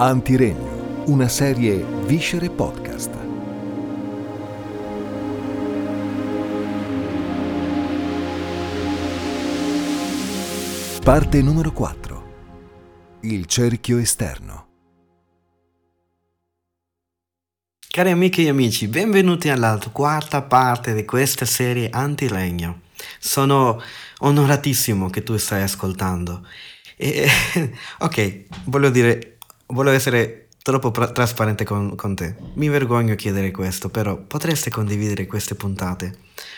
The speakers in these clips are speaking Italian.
Antiregno, una serie Viscere Podcast. Parte numero 4. Il cerchio esterno. Cari amiche e amici, benvenuti alla quarta parte di questa serie Antiregno. Sono onoratissimo che tu stai ascoltando. E, ok, voglio dire volevo essere troppo pra- trasparente con, con, te. Mi vergogno chiedere questo, però potreste condividere queste puntate.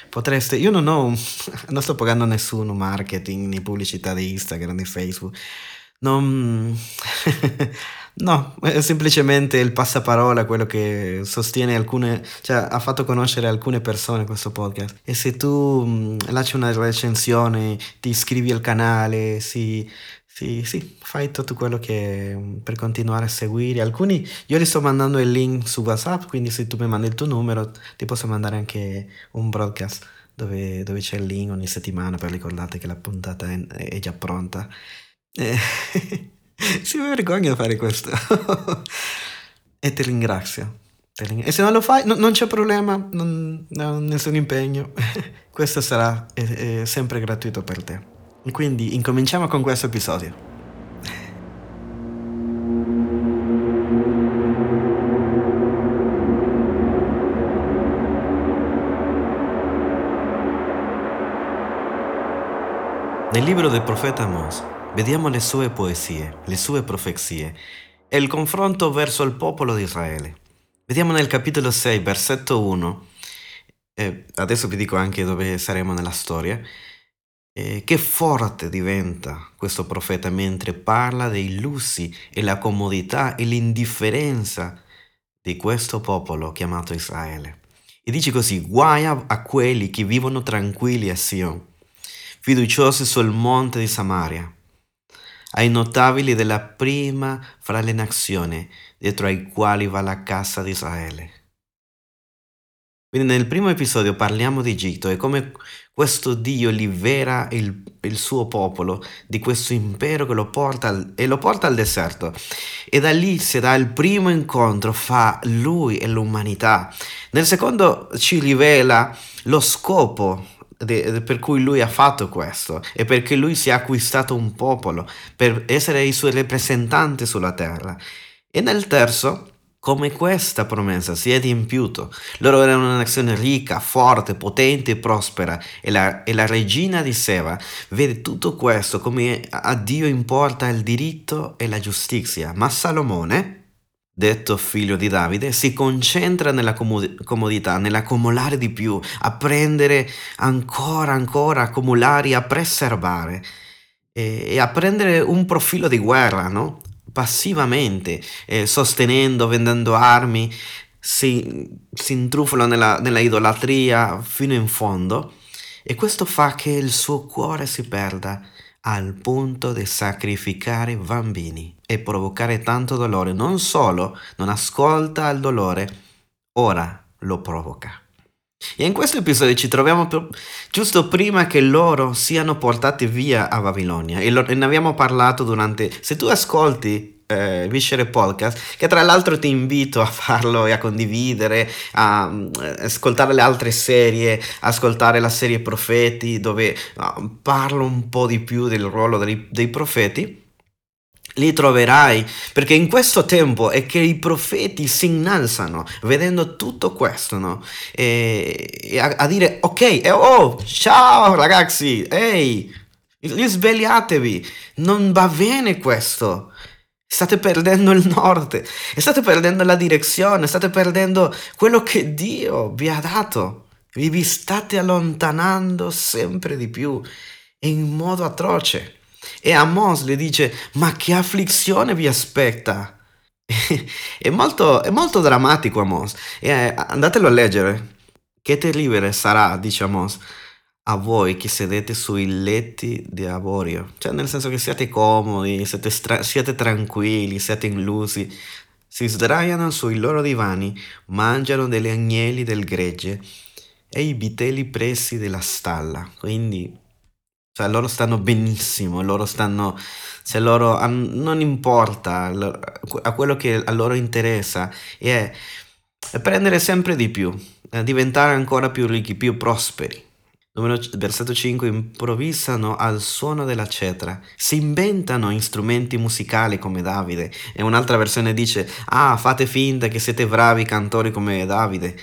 Potreste, io non ho, non sto pagando nessuno marketing, né pubblicità di Instagram, di Facebook. Non, no, è semplicemente il passaparola quello che sostiene alcune, cioè ha fatto conoscere alcune persone questo podcast. E se tu mh, lasci una recensione, ti iscrivi al canale, si, sì, sì, fai tutto quello che per continuare a seguire. Alcuni, io gli sto mandando il link su WhatsApp, quindi se tu mi mandi il tuo numero, ti posso mandare anche un broadcast dove, dove c'è il link ogni settimana per ricordare che la puntata è, è già pronta. Eh, si mi vergogna fare questo. e ti ringrazio. E se non lo fai, no, non c'è problema, non, non nessun impegno. questo sarà è, è sempre gratuito per te. Quindi incominciamo con questo episodio. Nel libro del profeta Amos vediamo le sue poesie, le sue profezie e il confronto verso il popolo di Israele. Vediamo nel capitolo 6, versetto 1, e adesso vi dico anche dove saremo nella storia, eh, che forte diventa questo profeta mentre parla dei lussi e la comodità e l'indifferenza di questo popolo chiamato Israele. E dice così, guai a quelli che vivono tranquilli a Sion, fiduciosi sul monte di Samaria, ai notabili della prima fra le nazioni, dietro ai quali va la casa di Israele. Quindi nel primo episodio parliamo di Egitto e come questo Dio libera il, il, suo popolo di questo impero che lo porta al, e lo porta al deserto. E da lì si dà il primo incontro fra lui e l'umanità. Nel secondo ci rivela lo scopo de, per cui lui ha fatto questo e perché lui si è acquistato un popolo per essere i suoi rappresentanti sulla terra. E nel terzo come questa promessa si è adempiuto. Loro erano una nazione ricca, forte, potente e prospera e la, e la regina di Seba vede tutto questo come a Dio importa il diritto e la giustizia. Ma Salomone, detto figlio di Davide, si concentra nella comodità, nell'accumulare di più, a prendere ancora, ancora, accumulare, a preservare e, a prendere un profilo di guerra, no? Passivamente, eh, sostenendo, vendendo armi, si, si intrufala nella, nella idolatria fino in fondo e questo fa che il suo cuore si perda al punto di sacrificare bambini e provocare tanto dolore. Non solo non ascolta il dolore, ora lo provoca. E in questo episodio ci troviamo giusto prima che loro siano portati via a Babilonia. E, lo, e ne abbiamo parlato durante... Se tu ascolti eh, Viscere Podcast, che tra l'altro ti invito a farlo e a condividere, a, a eh, ascoltare le altre serie, ascoltare la serie Profeti dove uh, parlo un po' di più del ruolo dei, dei profeti li troverai, perché in questo tempo è che i profeti si innalzano vedendo tutto questo, no? E, e a, a, dire, ok, e oh, ciao ragazzi, ehi, risvegliatevi, non va bene questo. State perdendo il nord, state perdendo la direzione, state perdendo quello che Dio vi ha dato. Vi, vi state allontanando sempre di più in modo atroce. E Amos le dice, ma che afflizione vi aspetta? è, molto, è molto drammatico Amos. E, eh, andatelo a leggere. Che terribile sarà, dice Amos, a voi che sedete sui letti di avorio. Cioè nel senso che siete comodi, siete, stra- siete tranquilli, siete illusi. Si sdraiano sui loro divani, mangiano degli agnelli del gregge e i vitelli presi della stalla. Quindi cioè loro stanno benissimo, loro stanno, cioè loro non importa a quello che a loro interessa è prendere sempre di più, diventare ancora più ricchi, più prosperi. Versetto 5 improvvisano al suono della cetra, si inventano strumenti musicali come Davide e un'altra versione dice ah fate finta che siete bravi cantori come Davide.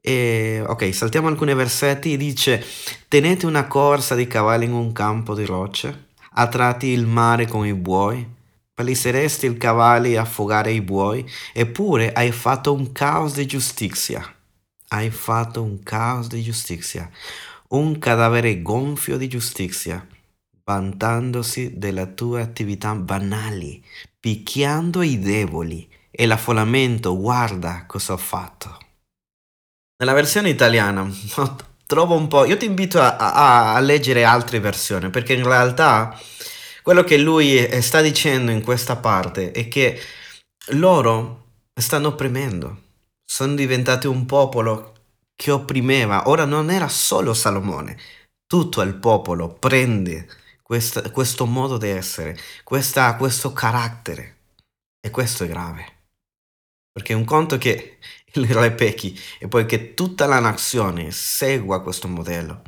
E, ok, saltiamo alcuni versetti, dice tenete una corsa di cavalli in un campo di rocce, attratti il mare con i buoi, paliseresti il cavalli a affogare i buoi, eppure hai fatto un caos di giustizia. Hai fatto un caos di giustizia un cadavere gonfio di giustizia, vantandosi delle tue attività banali, picchiando i deboli e l'affollamento, guarda cosa ho fatto. Nella versione italiana trovo un po', io ti invito a, a, a leggere altre versioni perché in realtà quello che lui sta dicendo in questa parte è che loro stanno opprimendo, sono diventati un popolo che opprimeva. Ora non era solo Salomone, tutto il popolo prende questa, questo modo di essere, questa, questo carattere. E questo è grave. Perché un conto che il re pecchi e poi che tutta la nazione segua questo modello.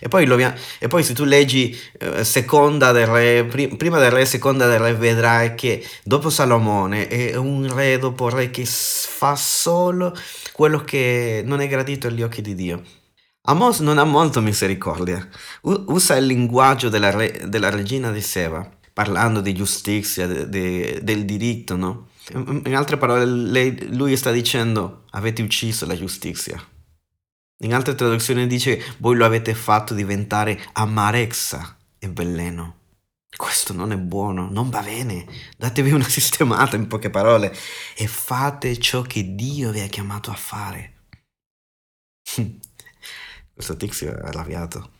E poi, lo, e poi, se tu leggi eh, seconda del re, prima del re, seconda del re, vedrai che dopo Salomone è un re dopo re che fa solo quello che non è gradito agli occhi di Dio. Amos non ha molto misericordia, usa il linguaggio della, re, della regina di Seba, parlando di giustizia, de, de, del diritto, no? In altre parole, lei, lui sta dicendo, avete ucciso la giustizia. In altre traduzioni dice voi lo avete fatto diventare amarezza e veleno. Questo non è buono, non va bene. Datevi una sistemata in poche parole e fate ciò che Dio vi ha chiamato a fare. questo tizio è arrabbiato.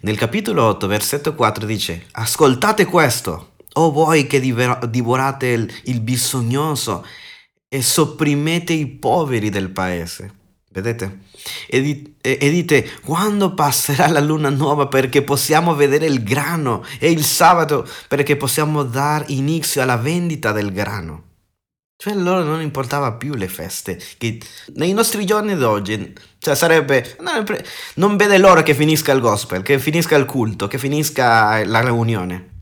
Nel capitolo 8, versetto 4 dice, ascoltate questo, o voi che divorate il, il bisognoso e sopprimete i poveri del paese. Vedete? E, di, e, e, dite, quando passerà la luna nuova perché possiamo vedere il grano e il sabato perché possiamo dar inizio alla vendita del grano. Cioè loro non importava più le feste. Che nei nostri giorni d'oggi, cioè sarebbe, non vede l'ora che finisca il gospel, che finisca il culto, che finisca la riunione.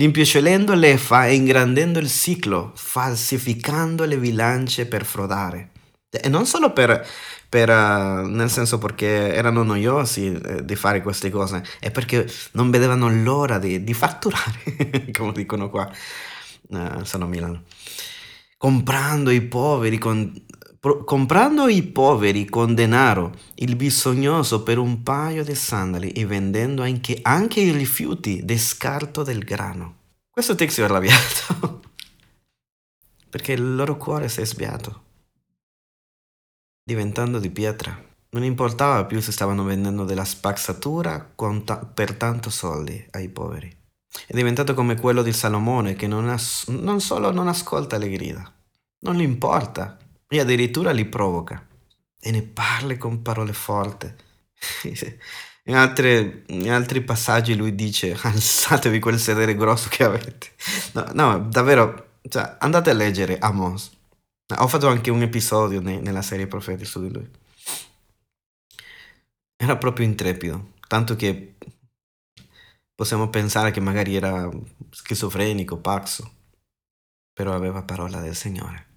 Limpioscelendo l'efa e ingrandendo il ciclo, falsificando le bilance per frodare. E non solo per, per uh, nel senso perché erano noiosi eh, di fare queste cose, è perché non vedevano l'ora di, di fatturare, come dicono qua, uh, sono a Milano. Comprando i poveri con, comprando i poveri con denaro, il bisognoso per un paio di sandali e vendendo anche, anche i rifiuti di scarto del grano. Questo tizio è arrabbiato perché il loro cuore si è sviato diventando di pietra. Non importava più se stavano vendendo della spazzatura per tanto soldi ai poveri. È diventato come quello di Salomone che non, non solo non ascolta le grida, non gli importa e addirittura li provoca e ne parla con parole forti. In, altre, in, altri passaggi lui dice alzatevi quel sedere grosso che avete. No, no davvero, cioè, andate a leggere Amos. Ho fatto anche un episodio ne- nella serie Profeti su di lui. Era proprio intrepido, tanto che possiamo pensare che magari era schizofrenico, pazzo, però aveva parola del Signore.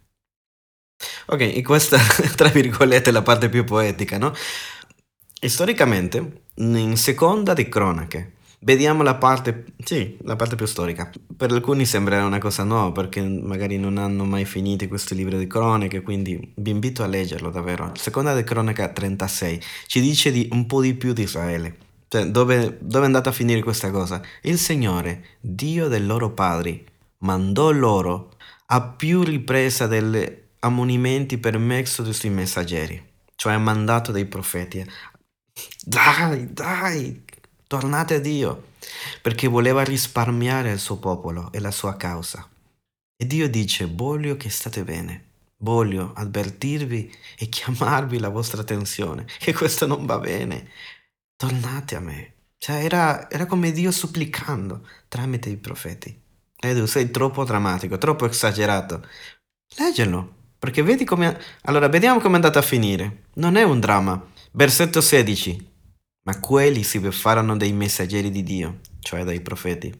Ok, e questa, tra virgolette, è la parte più poetica, no? Storicamente, in seconda di cronache, Vediamo la parte, sì, la parte più storica. Per alcuni sembrerà una cosa nuova perché magari non hanno mai finito questo libro di cronache, quindi vi invito a leggerlo davvero. Seconda di cronaca 36 ci dice di un po' di più di Israele. Cioè, dove, dove è andata a finire questa cosa? Il Signore, Dio dei loro padri, mandò loro a più ripresa degli ammonimenti per mezzo dei suoi messaggeri, cioè mandato dei profeti. Dai, dai, Tornate a Dio, perché voleva risparmiare il suo popolo e la sua causa. E Dio dice, voglio che state bene, voglio avvertirvi e chiamarvi la vostra attenzione, che questo non va bene. Tornate a me. Cioè era, era come Dio supplicando tramite i profeti. Edu, sei troppo drammatico, troppo esagerato. Leggelo, perché vedi come... Allora, vediamo come è andata a finire. Non è un dramma. Versetto 16. Ma quelli si beffarono dei messaggeri di Dio, cioè dai profeti.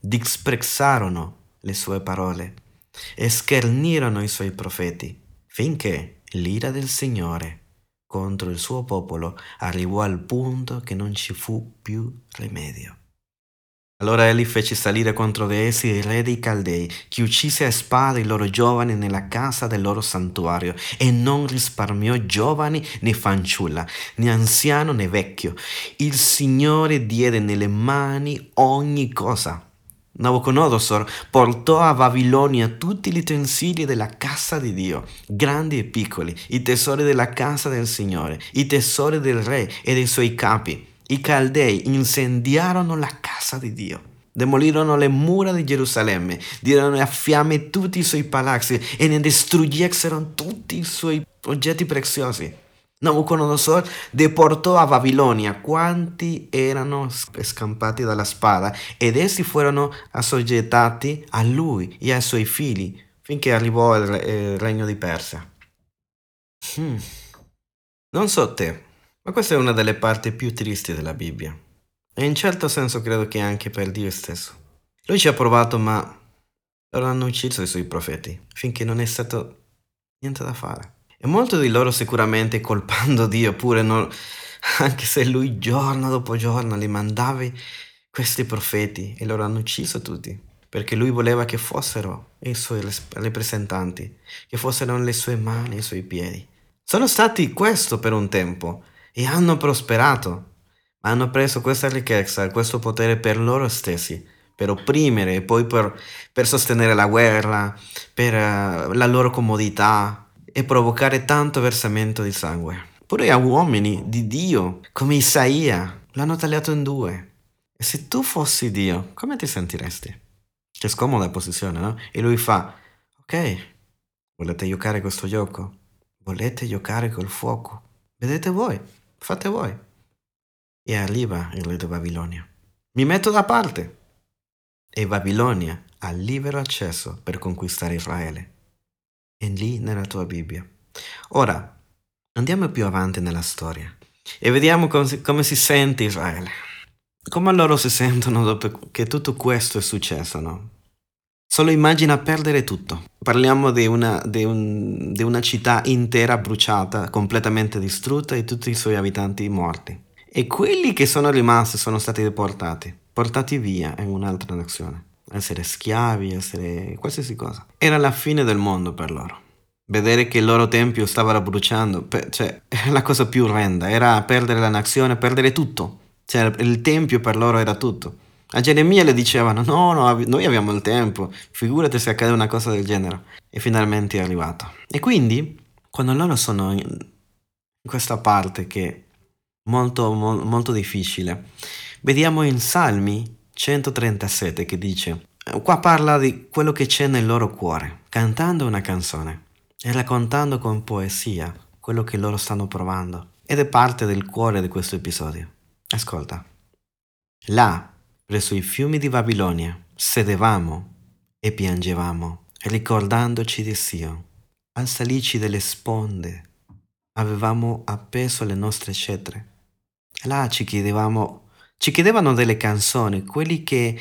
Disprezzarono le sue parole e schernirono i suoi profeti, finché l'ira del Signore contro il suo popolo arrivò al punto che non ci fu più rimedio. Allora egli fece salire contro di essi il re dei Caldei, che uccise a spada i loro giovani nella casa del loro santuario, e non risparmiò giovani né fanciulla, né anziano né vecchio. Il Signore diede nelle mani ogni cosa. Nabucodonosor portò a Babilonia tutti gli utensili della casa di Dio, grandi e piccoli, i tesori della casa del Signore, i tesori del re e dei suoi capi i Caldei incendiarono la casa di Dio. Demolirono le mura di Gerusalemme, dirono a fiamme tutti i suoi palazzi e ne distruggessero tutti i suoi oggetti preziosi. Nabucodonosor deportò a Babilonia quanti erano scampati dalla spada ed essi furono assoggettati a lui e ai suoi figli finché arrivò il, il regno di Persia. Hmm. Non so te, ma questa è una delle parti più tristi della Bibbia. E in certo senso credo che anche per Dio stesso. Lui ci ha provato, ma loro hanno ucciso i suoi profeti, finché non è stato niente da fare. E molti di loro sicuramente colpando Dio pure, non, anche se lui giorno dopo giorno li mandava questi profeti e loro hanno ucciso tutti, perché lui voleva che fossero i suoi rappresentanti, che fossero le sue mani i suoi piedi. Sono stati questo per un tempo, e hanno prosperato. Ma hanno preso questa ricchezza questo potere per loro stessi, per opprimere e poi per, per sostenere la guerra, per uh, la loro comodità e provocare tanto versamento di sangue. Pure a uomini di Dio, come Isaia, l'hanno tagliato in due. E se tu fossi Dio, come ti sentiresti? Che scomoda posizione, no? E lui fa, ok, volete giocare questo gioco? Volete giocare col fuoco? Vedete voi fate voi. E arriva il re di Babilonia. Mi metto da parte. E Babilonia ha libero accesso per conquistare Israele. È lì nella tua Bibbia. Ora, andiamo più avanti nella storia e vediamo come, come si sente Israele. Come loro si sentono dopo che tutto questo è successo, no? Solo immagina perdere tutto. Parliamo di una, di, un, di una, città intera bruciata, completamente distrutta e tutti i suoi abitanti morti. E quelli che sono rimasti sono stati deportati, portati via in un'altra nazione. Essere schiavi, essere qualsiasi cosa. Era la fine del mondo per loro. Vedere che il loro tempio stava bruciando, cioè, era la cosa più orrenda. Era perdere la nazione, perdere tutto. Cioè, il tempio per loro era tutto. A Geremia le dicevano, no, no, noi abbiamo il tempo, figurati se accade una cosa del genere. E finalmente è arrivato. E quindi, quando loro sono in questa parte che è molto, molto difficile, vediamo in Salmi 137 che dice, qua parla di quello che c'è nel loro cuore, cantando una canzone e raccontando con poesia quello che loro stanno provando. Ed è parte del cuore di questo episodio. Ascolta. Là presso i fiumi di Babilonia, sedevamo e piangevamo, ricordandoci di Sio. Al salici delle sponde avevamo appeso le nostre cetre. Là ci chiedevamo, ci chiedevano delle canzoni, quelli che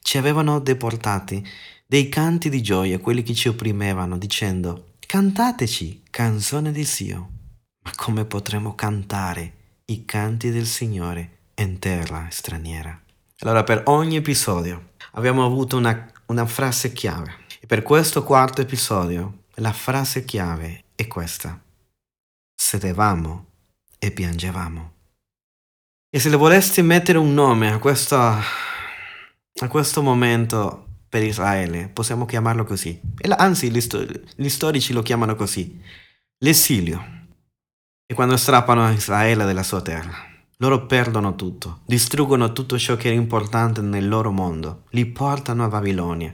ci avevano deportati, dei canti di gioia, quelli che ci opprimevano, dicendo, cantateci canzone di Sio. Ma come potremo cantare i canti del Signore in terra straniera? Allora, per ogni episodio abbiamo avuto una, una frase chiave. E per questo quarto episodio, la frase chiave è questa. Sedevamo e piangevamo. E se le volessi mettere un nome a questo, a questo momento per Israele, possiamo chiamarlo così. Anzi, gli, stor- gli storici lo chiamano così. L'esilio. E quando strappano Israele della sua terra. Loro perdono tutto, distruggono tutto ciò che è importante nel loro mondo, li portano a Babilonia.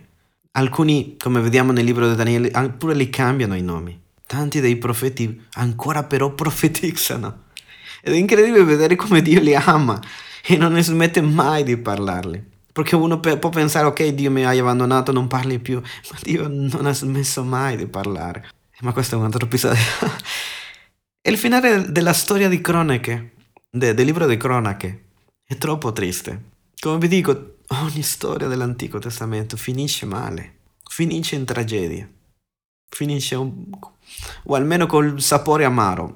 Alcuni, come vediamo nel libro di Daniele, pure li cambiano i nomi. Tanti dei profeti ancora però profetizzano. Ed è incredibile vedere come Dio li ama. e non ne smette mai di parlarli. Perché uno può pensare, ok, Dio mi hai abbandonato, non parli più, ma Dio non ha smesso mai di parlare. Ma questo è un altro episodio. e il finale della storia di cronache, de, del libro di cronache, è troppo triste. Come vi dico, ogni storia dell'Antico Testamento finisce male, finisce in tragedia, finisce un, o almeno col sapore amaro.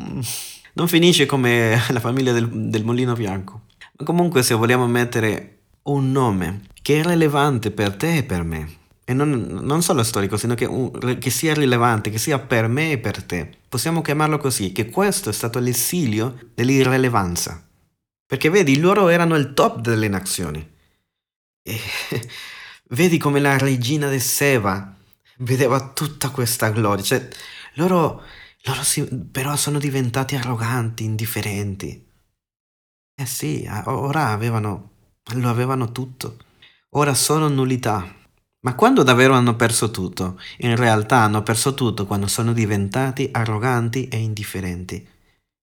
Non finisce come la famiglia del, del mulino bianco. Ma comunque se vogliamo mettere un nome che è rilevante per te e per me. E non, non solo storico, sino che, un, che, sia rilevante, che sia per me e per te. Possiamo chiamarlo così, che questo è stato l'esilio dell'irrilevanza. Perché vedi, loro erano il top delle nazioni. E vedi come la regina di Seba vedeva tutta questa gloria. Cioè, loro, loro si, però sono diventati arroganti, indifferenti. Eh sì, ora avevano lo avevano tutto. Ora sono nullità. Ma quando davvero hanno perso tutto? In realtà hanno perso tutto quando sono diventati arroganti e indifferenti.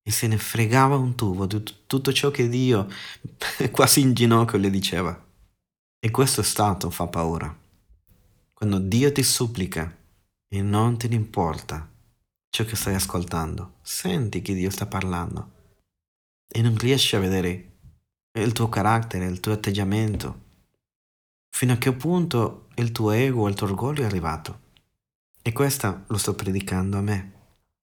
E se ne fregava un tubo di tutto ciò che Dio, quasi in ginocchio, le diceva. E questo stato fa paura. Quando Dio ti supplica e non te ne importa ciò che stai ascoltando, senti che Dio sta parlando e non riesci a vedere il tuo carattere, il tuo atteggiamento, fino a che punto il tuo ego, il tuo orgoglio è arrivato. E questa lo sto predicando a me.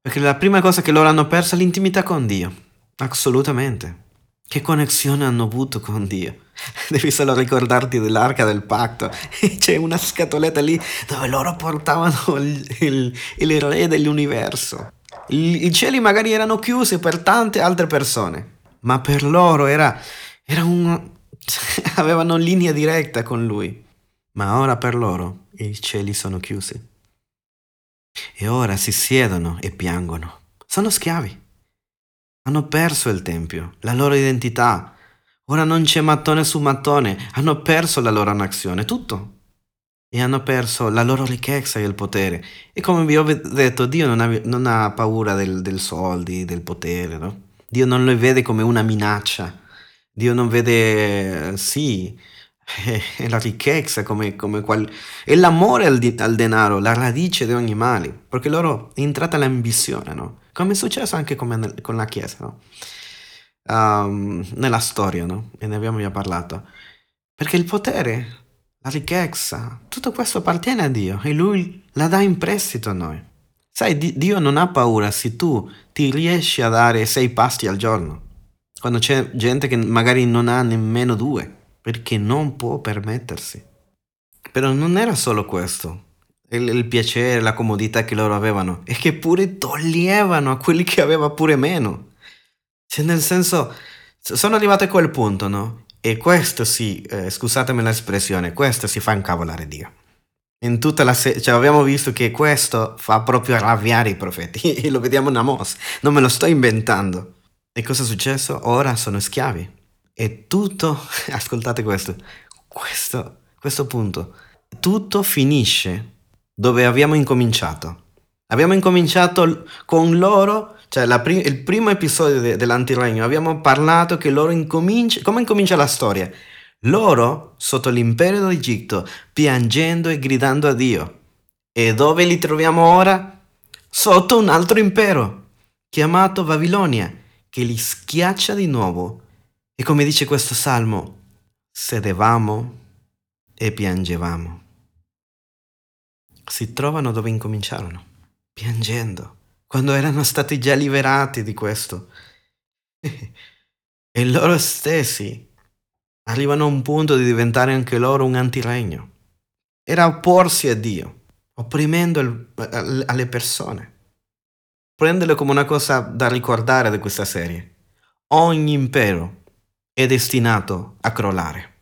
Perché la prima cosa che loro hanno perso è l'intimità con Dio. Assolutamente. Che connessione hanno avuto con Dio? Devi solo ricordarti dell'arca del patto. C'è una scatoletta lì dove loro portavano il, il, il re dell'universo. I, I cieli magari erano chiusi per tante altre persone, ma per loro era era un... avevano linea diretta con lui. Ma ora per loro i cieli sono chiusi. E ora si siedono e piangono. Sono schiavi. Hanno perso il tempio, la loro identità. Ora non c'è mattone su mattone. Hanno perso la loro nazione, tutto. E hanno perso la loro ricchezza e il potere. E come vi ho detto, Dio non ha, non ha paura del, del soldi, del potere, no? Dio non lo vede come una minaccia Dio non vede, sì, è la ricchezza come, come qual... è l'amore al, di, al, denaro, la radice di ogni male, perché loro è entrata l'ambizione, no? Come è successo anche nel, con la Chiesa, no? Um, nella storia, no? E ne abbiamo già parlato. Perché il potere, la ricchezza, tutto questo appartiene a Dio e Lui la dà in prestito a noi. Sai, Dio non ha paura se tu ti riesci a dare sei pasti al giorno quando c'è gente che magari non ha nemmeno due, perché non può permettersi. Però non era solo questo, il, il piacere, la comodità che loro avevano, è che pure toglievano a quelli che aveva pure meno. Cioè nel senso, sono arrivato a quel punto, no? E questo sì, eh, scusatemi l'espressione, questo si fa incavolare Dio. In tutta la se- cioè abbiamo visto che questo fa proprio arrabbiare i profeti, e lo vediamo in Amos, non me lo sto inventando. E cosa è successo? Ora sono schiavi. E tutto, ascoltate questo, questo, questo punto, tutto finisce dove abbiamo incominciato. Abbiamo incominciato con loro, cioè prim- il primo episodio de- dell'antiregno, abbiamo parlato che loro incominciano, come incomincia la storia? Loro, sotto l'impero d'Egitto, piangendo e gridando a Dio. E dove li troviamo ora? Sotto un altro impero, chiamato Babilonia che li schiaccia di nuovo. E come dice questo salmo, sedevamo e piangevamo. Si trovano dove incominciarono, piangendo, quando erano stati già liberati di questo. e loro stessi arrivano a un punto di diventare anche loro un antiregno. Era opporsi a Dio, opprimendo alle persone prenderlo come una cosa da ricordare di questa serie. Ogni impero è destinato a crollare.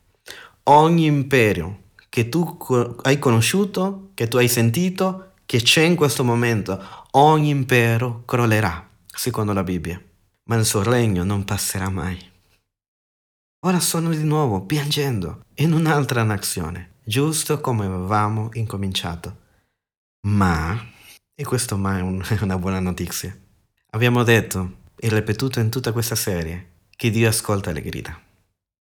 Ogni impero che tu hai conosciuto, che tu hai sentito, che c'è in questo momento, ogni impero crollerà, secondo la Bibbia. Ma il suo regno non passerà mai. Ora sono di nuovo piangendo in un'altra nazione, giusto come avevamo incominciato. Ma e questo mai è una buona notizia. Abbiamo detto e ripetuto in tutta questa serie che Dio ascolta le grida.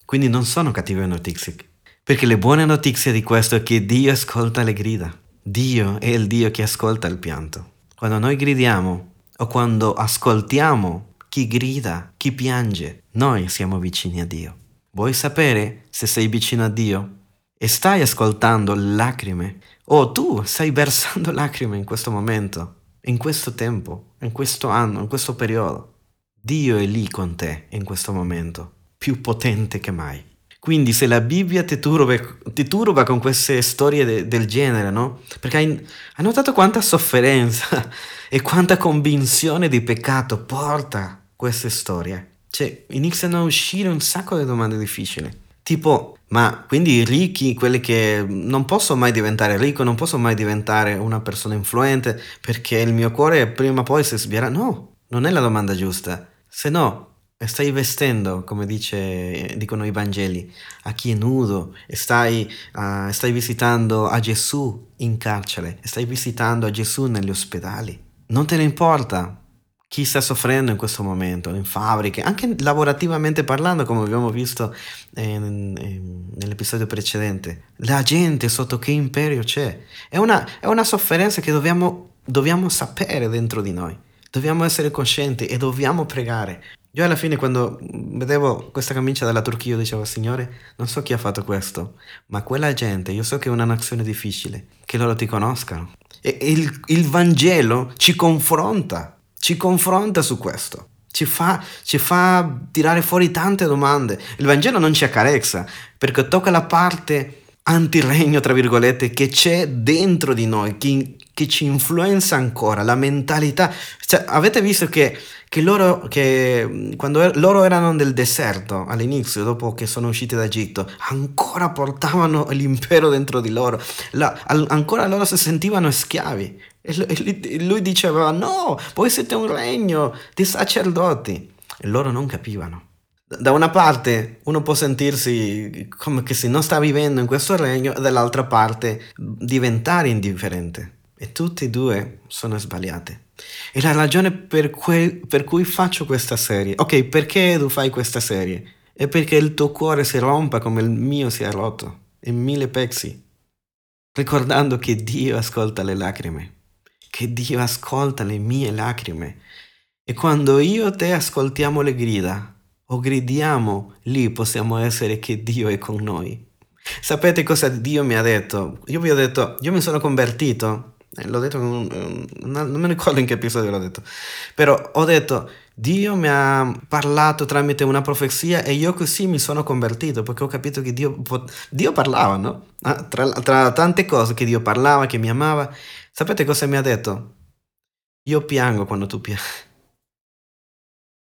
Quindi non sono cattive notizie. Perché le buone notizie di questo è che Dio ascolta le grida. Dio è il Dio che ascolta il pianto. Quando noi gridiamo o quando ascoltiamo chi grida, chi piange, noi siamo vicini a Dio. Vuoi sapere se sei vicino a Dio? E stai ascoltando lacrime? O tu stai versando lacrime in questo momento, in questo tempo, in questo anno, in questo periodo? Dio è lì con te in questo momento, più potente che mai. Quindi se la Bibbia ti turba, ti turba con queste storie de, del genere, no? Perché hai, hai notato quanta sofferenza e quanta convinzione di peccato porta queste storie. Cioè, iniziano a uscire un sacco di domande difficili. Tipo, ma quindi ricchi, quelli che non posso mai diventare ricco, non posso mai diventare una persona influente perché il mio cuore prima o poi si sbierà? No, non è la domanda giusta. Se no, stai vestendo, come dice, dicono i Vangeli, a chi è nudo, stai, uh, stai visitando a Gesù in carcere, stai visitando a Gesù negli ospedali. Non te ne importa chi sta soffrendo in questo momento, in fabbriche, anche lavorativamente parlando, come abbiamo visto in, nell'episodio precedente. La gente sotto che imperio c'è. È una, è una sofferenza che dobbiamo, dobbiamo sapere dentro di noi. Dobbiamo essere coscienti e dobbiamo pregare io alla fine quando vedevo questa camicia dalla Turchia dicevo, Signore, non so chi ha fatto questo, ma quella gente, io so che è una nazione difficile, che loro ti conoscano. E il, il Vangelo ci confronta, ci confronta su questo. Ci fa, ci fa tirare fuori tante domande. Il Vangelo non ci accarezza, perché tocca la parte antiregno, tra virgolette, che c'è dentro di noi, che, che ci influenza ancora, la mentalità. Cioè, avete visto che che loro, che quando er- loro erano nel deserto all'inizio, dopo che sono usciti da Egitto, ancora portavano l'impero dentro di loro, La, al- ancora loro si sentivano schiavi. E lui, lui diceva: No, voi siete un regno di sacerdoti. E loro non capivano. Da una parte uno può sentirsi come che se non sta vivendo in questo regno, dall'altra parte diventare indifferente. E tutte e due sono sbagliate. E la ragione per, que- per cui faccio questa serie, ok, perché tu fai questa serie? È perché il tuo cuore si rompa come il mio si è rotto, in mille pezzi, ricordando che Dio ascolta le lacrime, che Dio ascolta le mie lacrime. E quando io e te ascoltiamo le grida, o gridiamo, lì possiamo essere che Dio è con noi. Sapete cosa Dio mi ha detto? Io vi ho detto, io mi sono convertito eh, l'ho detto, non mi ricordo in che episodio l'ho detto, però ho detto, Dio mi ha parlato tramite una profezia e io così mi sono convertito perché ho capito che Dio, Dio parlava, no? Ah, tra, tra tante cose che Dio parlava, che mi amava. Sapete cosa mi ha detto? Io piango quando tu piangi.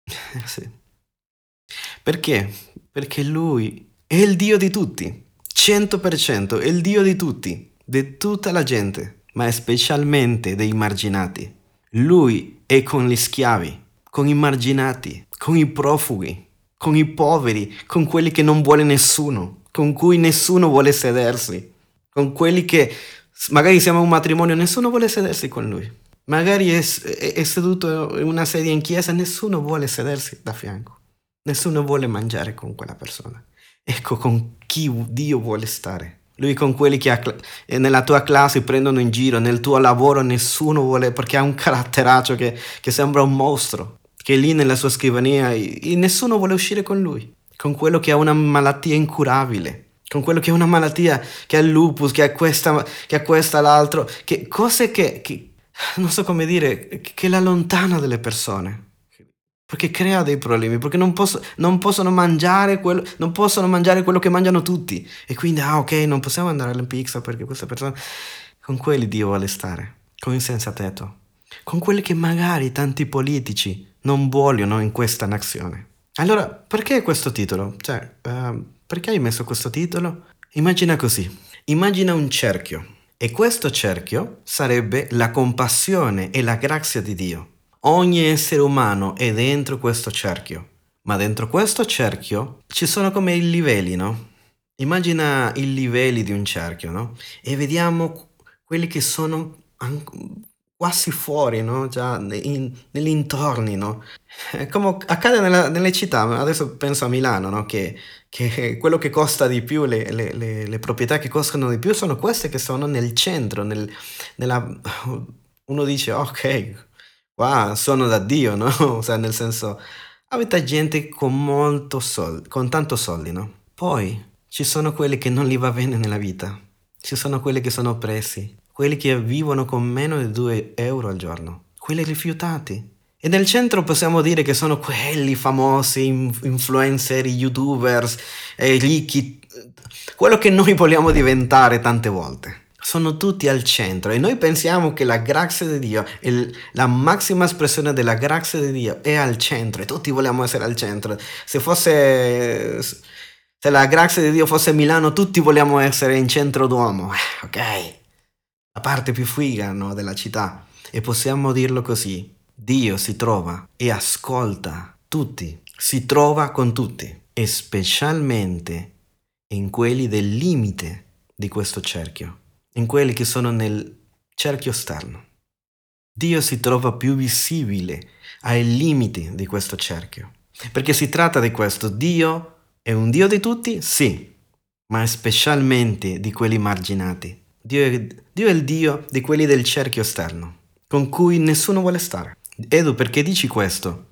sì. Perché? Perché Lui è il Dio di tutti, 100%, è il Dio di tutti, di tutta la gente ma specialmente dei marginati. Lui è con gli schiavi, con i marginati, con i profughi, con i poveri, con quelli che non vuole nessuno, con cui nessuno vuole sedersi, con quelli che magari siamo un matrimonio, nessuno vuole sedersi con lui. Magari è, è, è seduto in una sedia in chiesa, nessuno vuole sedersi da fianco, nessuno vuole mangiare con quella persona. Ecco con chi Dio vuole stare. Lui con quelli che eh, nella tua classe prendono in giro, nel tuo lavoro nessuno vuole, perché ha un caratteraccio che, che sembra un mostro, che è lì nella sua scrivania e nessuno vuole uscire con lui, con quello che ha una malattia incurabile, con quello che ha una malattia, che ha il lupus, che ha questa, che ha questa, l'altro, che cose che, che non so come dire, che la lontana dalle persone perché crea dei problemi, perché non, posso, non, possono mangiare quello, non possono mangiare quello che mangiano tutti. E quindi, ah ok, non possiamo andare pizza perché questa persona... Con quelli Dio vuole stare, con il senza tetto, con quelli che magari tanti politici non vogliono in questa nazione. Allora, perché questo titolo? Cioè, uh, perché hai messo questo titolo? Immagina così, immagina un cerchio e questo cerchio sarebbe la compassione e la grazia di Dio. Ogni essere umano è dentro questo cerchio, ma dentro questo cerchio ci sono come i livelli, no? Immagina i livelli di un cerchio, no? E vediamo quelli che sono quasi fuori, no? Già negli intorni, no? Come accade nella, nelle città, adesso penso a Milano, no? Che, che quello che costa di più, le, le, le, le, proprietà che costano di più sono queste che sono nel centro, nel, nella... Uno dice, ok, qua sono da Dio, no? O sea, nel senso, avete gente con molto soldi, con tanto soldi, no? Poi ci sono quelli che non gli va bene nella vita, ci sono quelli che sono oppressi, quelli che vivono con meno di 2 euro al giorno, quelli rifiutati. E nel centro possiamo dire che sono quelli famosi, influencer, youtubers, eh, ricchi, quello che noi vogliamo diventare tante volte. Sono tutti al centro e noi pensiamo che la grazia di Dio, il, la massima espressione della grazia di Dio è al centro e tutti vogliamo essere al centro. Se fosse se la grazia di Dio fosse Milano, tutti vogliamo essere in centro d'uomo, eh, ok? la parte più figa no, della città. E possiamo dirlo così, Dio si trova e ascolta tutti, si trova con tutti, specialmente in quelli del limite di questo cerchio, in quelli che sono nel cerchio esterno. Dio si trova più visibile ai limiti di questo cerchio, perché si tratta di questo, Dio è un Dio di tutti? Sì, ma specialmente di quelli marginati. Dio è, Dio è il Dio di quelli del cerchio esterno, con cui nessuno vuole stare. Edu, perché dici questo?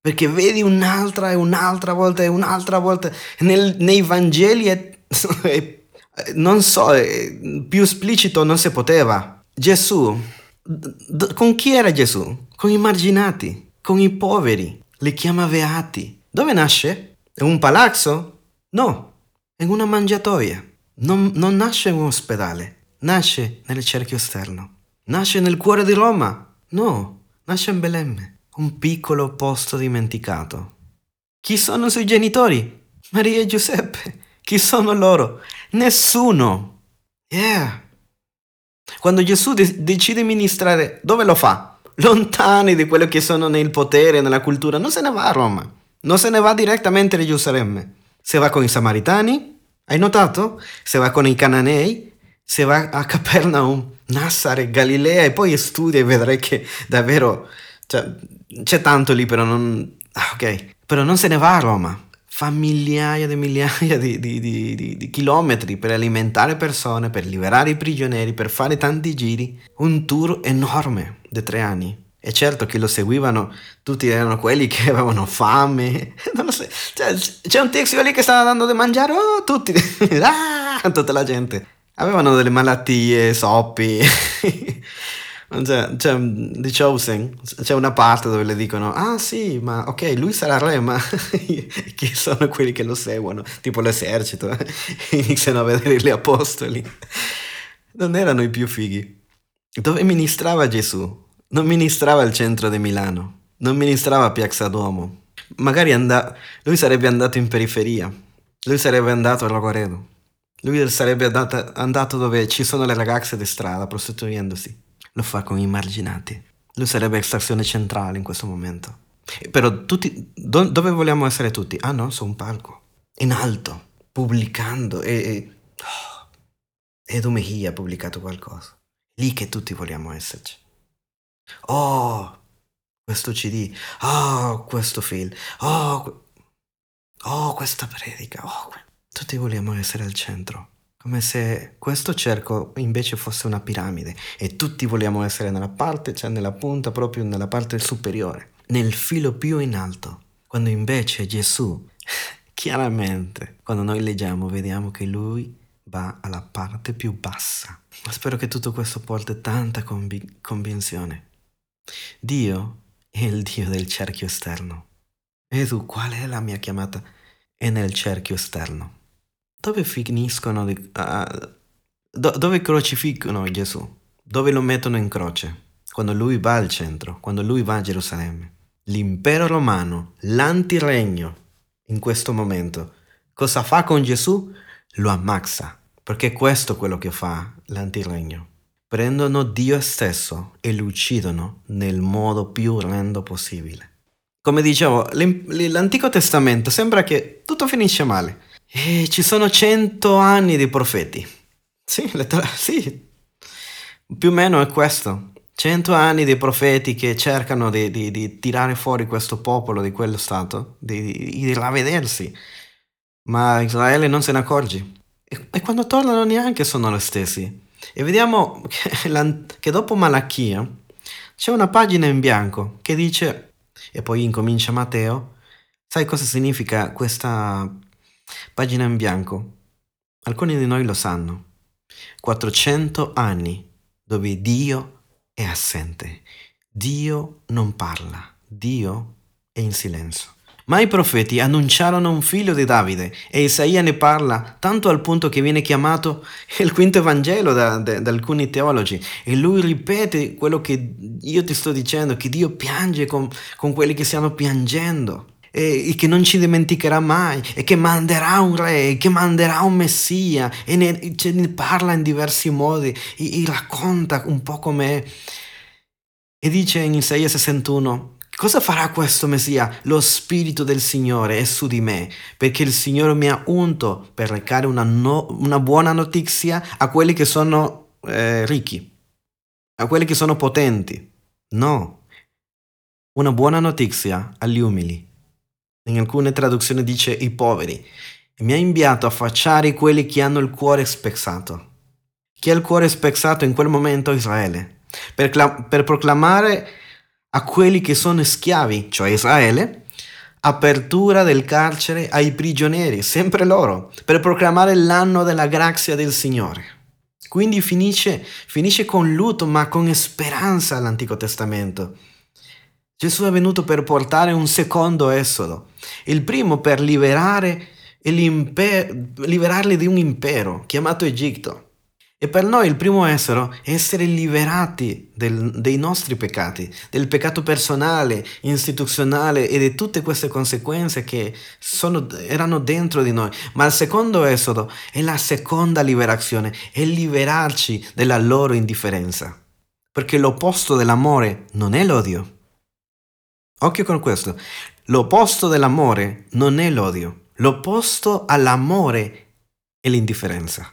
Perché vedi un'altra e un'altra volta e un'altra volta nel, nei Vangeli è, è, non so, è, più esplicito non si poteva. Gesù, d- con chi era Gesù? Con i marginati, con i poveri, li chiama beati. Dove nasce? In un palazzo? No, in una mangiatoia. Non, non nasce in un ospedale nasce nel cerchio esterno. Nasce nel cuore di Roma? No, nasce in Belemme, un piccolo posto dimenticato. Chi sono i suoi genitori? Maria e Giuseppe. Chi sono loro? Nessuno. Yeah. Quando Gesù de- decide ministrare, dove lo fa? Lontani di quello che sono nel potere, nella cultura. Non se ne va a Roma. Non se ne va direttamente a Gerusalemme. Se va con i Samaritani, hai notato? Se va con i Cananei, se va a Capernaum, Nassare, Galilea e poi studia e vedrai che davvero cioè, c'è tanto lì, però non... Ah, ok, però non se ne va a Roma. Fa migliaia di migliaia di, di, di, di, chilometri per alimentare persone, per liberare i prigionieri, per fare tanti giri. Un tour enorme di tre anni. E certo che lo seguivano, tutti erano quelli che avevano fame. Non lo so. Cioè, c'è un tizio lì che stava dando da mangiare, oh, tutti. ah, tutta la gente avevano delle malattie, soppi. C'è, c'è, di Chosen c'è una parte dove le dicono ah sì ma ok lui sarà re ma chi sono quelli che lo seguono? Tipo l'esercito iniziano a vedere gli apostoli. Non erano i più fighi. Dove ministrava Gesù? Non ministrava al centro di Milano. Non ministrava a Piazza Duomo. Magari and- lui sarebbe andato in periferia. Lui sarebbe andato a Rogoredo lui sarebbe andato, andato dove ci sono le ragazze di strada prostituendosi. Lo fa con i marginati. Lui sarebbe stazione centrale in questo momento. Però tutti, do, dove vogliamo essere tutti? Ah no, su un palco. In alto, pubblicando. E, e oh, Edu Mejia ha pubblicato qualcosa. Lì che tutti vogliamo esserci. Oh, questo CD. Oh, questo film. Oh, oh questa predica. Oh, tutti vogliamo essere al centro, come se questo cerco invece fosse una piramide e tutti vogliamo essere nella parte, cioè nella punta, proprio nella parte superiore, nel filo più in alto, quando invece Gesù, chiaramente, quando noi leggiamo, vediamo che lui va alla parte più bassa. Ma spero che tutto questo porti tanta convi- convinzione. Dio è il Dio del cerchio esterno. E tu, qual è la mia chiamata? È nel cerchio esterno dove finiscono, di, uh, do, dove crocifiggano Gesù? Dove lo mettono in croce? Quando lui va al centro, quando lui va a Gerusalemme. L'impero romano, l'antiregno, in questo momento, cosa fa con Gesù? Lo ammazza, perché questo è quello che fa l'antiregno. Prendono Dio stesso e lo uccidono nel modo più orrendo possibile. Come dicevo, l'Antico Testamento sembra che tutto finisce male. E ci sono cento anni di profeti. Sì, lettera- sì, più o meno è questo. Cento anni di profeti che cercano di, di, di, tirare fuori questo popolo di quello stato, di, di ravvedersi, ma Israele non se ne accorge. E, e, quando tornano neanche sono lo stessi. E vediamo che, che dopo Malachia c'è una pagina in bianco che dice, e poi incomincia Matteo, sai cosa significa questa pagina in bianco? Alcuni di noi lo sanno. 400 anni dove Dio è assente. Dio non parla, Dio è in silenzio. Ma i profeti annunciarono un figlio di Davide e Isaia ne parla tanto al punto che viene chiamato il quinto Evangelo da, da, da, alcuni teologi e lui ripete quello che io ti sto dicendo, che Dio piange con, con quelli che stiano piangendo e, e, che non ci dimenticherà mai e che manderà un re, che manderà un messia e ne, ce ne parla in diversi modi e, e racconta un po' com'è e dice in Isaia 61 Cosa farà questo Messia? Lo Spirito del Signore è su di me, perché il Signore mi ha unto per recare una, no, una buona notizia a quelli che sono eh, ricchi, a quelli che sono potenti. No, una buona notizia agli umili in alcune traduzioni dice i poveri, e mi ha inviato a facciare quelli che hanno il cuore spezzato. Chi ha il cuore spezzato in quel momento? Israele. Per, per proclamare a quelli che sono schiavi, cioè Israele, apertura del carcere ai prigionieri, sempre loro, per proclamare l'anno della grazia del Signore. Quindi finisce, finisce con lutto ma con speranza l'Antico Testamento. Gesù è venuto per portare un secondo esodo, il primo per liberare liberarli di un impero chiamato Egitto. E per noi il primo esodo è essere liberati del, dei nostri peccati, del peccato personale, istituzionale e di tutte queste conseguenze che sono, erano dentro di noi. Ma il secondo esodo è la seconda liberazione, è liberarci della loro indifferenza. Perché l'opposto dell'amore non è l'odio, Occhio con questo. L'opposto dell'amore non è l'odio. L'opposto all'amore è l'indifferenza.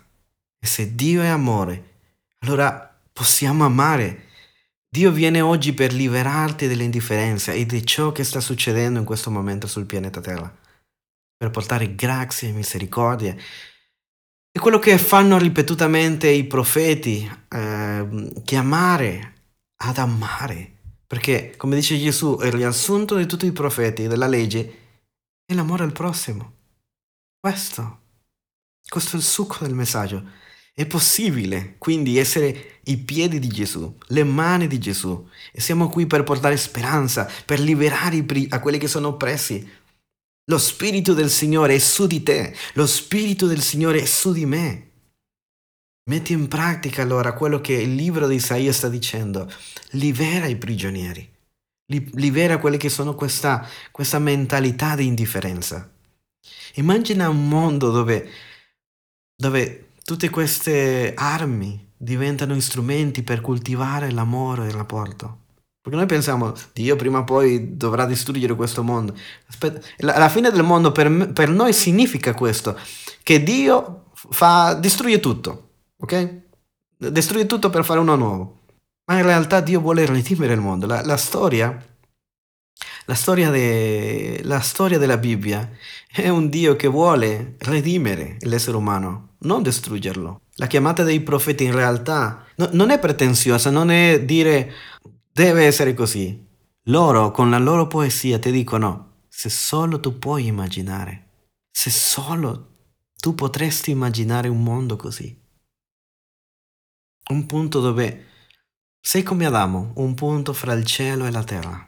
E se Dio è amore, allora possiamo amare. Dio viene oggi per liberarti dall'indifferenza e di ciò che sta succedendo in questo momento sul pianeta Terra. Per portare grazie e misericordia. E quello che fanno ripetutamente i profeti, eh, chiamare ad amare perché, come dice Gesù, il riassunto di tutti i profeti della legge è l'amore al prossimo. Questo, questo è il succo del messaggio. È possibile quindi essere i piedi di Gesù, le mani di Gesù e siamo qui per portare speranza, per liberare a quelli che sono oppressi. Lo Spirito del Signore è su di te, lo Spirito del Signore è su di me. Metti in pratica allora quello che il libro di Isaia sta dicendo. Libera i prigionieri. Libera quelli che sono questa, questa mentalità di indifferenza. Immagina un mondo dove, dove tutte queste armi diventano strumenti per coltivare l'amore e il rapporto. Perché noi pensiamo, Dio prima o poi dovrà distruggere questo mondo. Aspetta, la, fine del mondo per, per noi significa questo, che Dio fa, distrugge tutto ok? Destruye tutto per fare uno nuovo. Ma in realtà Dio vuole redimere il mondo. La, la storia, la storia, de, la storia della Bibbia è un Dio che vuole redimere l'essere umano, non distruggerlo. La chiamata dei profeti in realtà no, non è pretenziosa, non è dire deve essere così. Loro con la loro poesia ti dicono se solo tu puoi immaginare, se solo tu potresti immaginare un mondo così un punto dove sei come Adamo, un punto fra il cielo e la terra.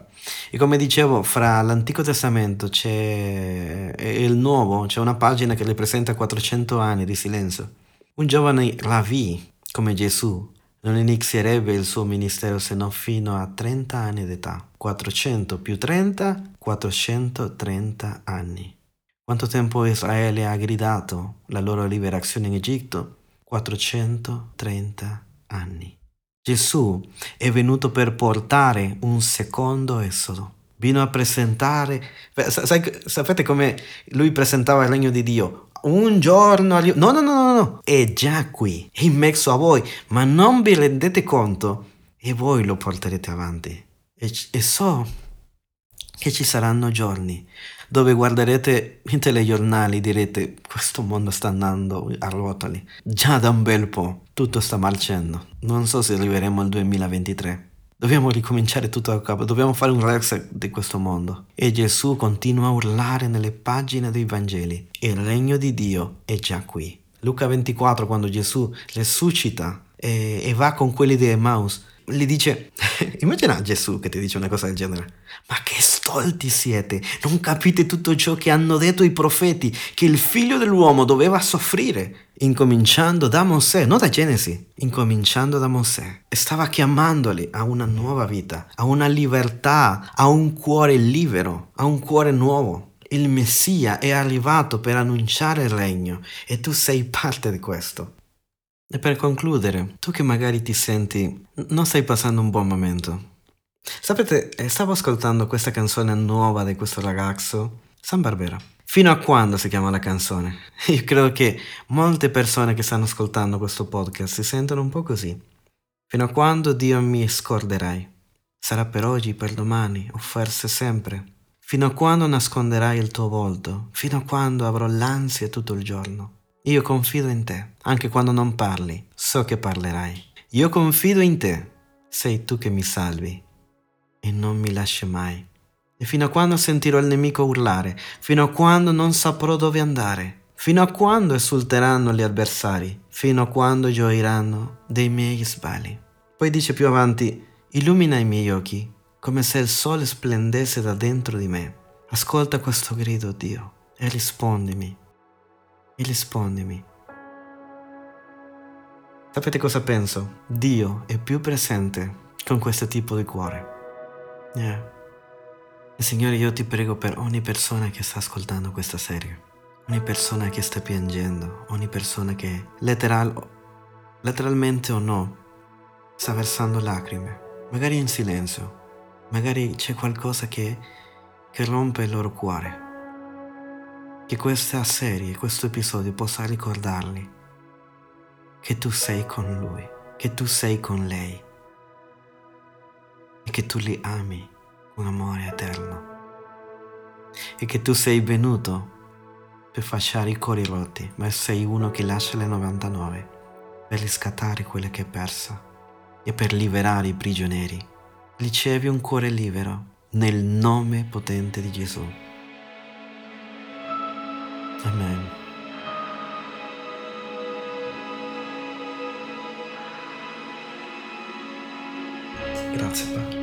E come dicevo, fra l'Antico Testamento e il Nuovo c'è una pagina che ripresenta 400 anni di silenzio. Un giovane Ravi, come Gesù, non inizierebbe il suo ministero se non fino a 30 anni d'età. 400 più 30, 430 anni. Quanto tempo Israele ha gridato la loro liberazione in Egitto? 430 anni anni. Gesù è venuto per portare un secondo esodo. Vino a presentare, sai, sapete come lui presentava il regno di Dio? Un giorno, no, no, no, no, no, è già qui, è in mezzo a voi, ma non vi rendete conto e voi lo porterete avanti. E, e so che ci saranno giorni dove guarderete i telegiornali direte questo mondo sta andando a rotoli. Già da un bel po' tutto sta marcendo. Non so se arriveremo al 2023. Dobbiamo ricominciare tutto da capo, dobbiamo fare un reset di questo mondo. E Gesù continua a urlare nelle pagine dei Vangeli. Il regno di Dio è già qui. Luca 24, quando Gesù resuscita e, e va con quelli di Emmaus, gli dice, immagina Gesù che ti dice una cosa del genere, ma che stolti siete, non capite tutto ciò che hanno detto i profeti, che il figlio dell'uomo doveva soffrire, incominciando da Mosè, non da Genesi, incominciando da Mosè. Stava chiamandoli a una nuova vita, a una libertà, a un cuore libero, a un cuore nuovo. Il Messia è arrivato per annunciare il regno e tu sei parte di questo. E per concludere, tu che magari ti senti non stai passando un buon momento. Sapete, eh, stavo ascoltando questa canzone nuova di questo ragazzo, San Barbera. Fino a quando si chiama la canzone? Io credo che molte persone che stanno ascoltando questo podcast si sentono un po' così. Fino a quando Dio mi scorderai? Sarà per oggi, per domani, o forse sempre? Fino a quando nasconderai il tuo volto? Fino a quando avrò l'ansia tutto il giorno? Io confido in te, anche quando non parli, so che parlerai. Io confido in te, sei tu che mi salvi e non mi lasci mai. E fino a quando sentirò il nemico urlare, fino a quando non saprò dove andare, fino a quando esulteranno gli avversari, fino a quando gioiranno dei miei sbagli. Poi dice più avanti, illumina i miei occhi, come se il sole splendesse da dentro di me. Ascolta questo grido, Dio, e rispondimi e rispondimi. Sapete cosa penso? Dio è più presente con questo tipo di cuore. Yeah. Signore, io ti prego per ogni persona che sta ascoltando questa serie, ogni persona che sta piangendo, ogni persona che letteral, letteralmente o no sta versando lacrime, magari in silenzio, magari c'è qualcosa che, che rompe il loro cuore che questa serie, questo episodio possa ricordarli che tu sei con lui, che tu sei con lei e che tu li ami con amore eterno e che tu sei venuto per fasciare i cuori rotti, ma sei uno che lascia le 99 per riscattare quelle che è persa e per liberare i prigionieri. Ricevi un cuore libero nel nome potente di Gesù. Amen. Grazie Padre.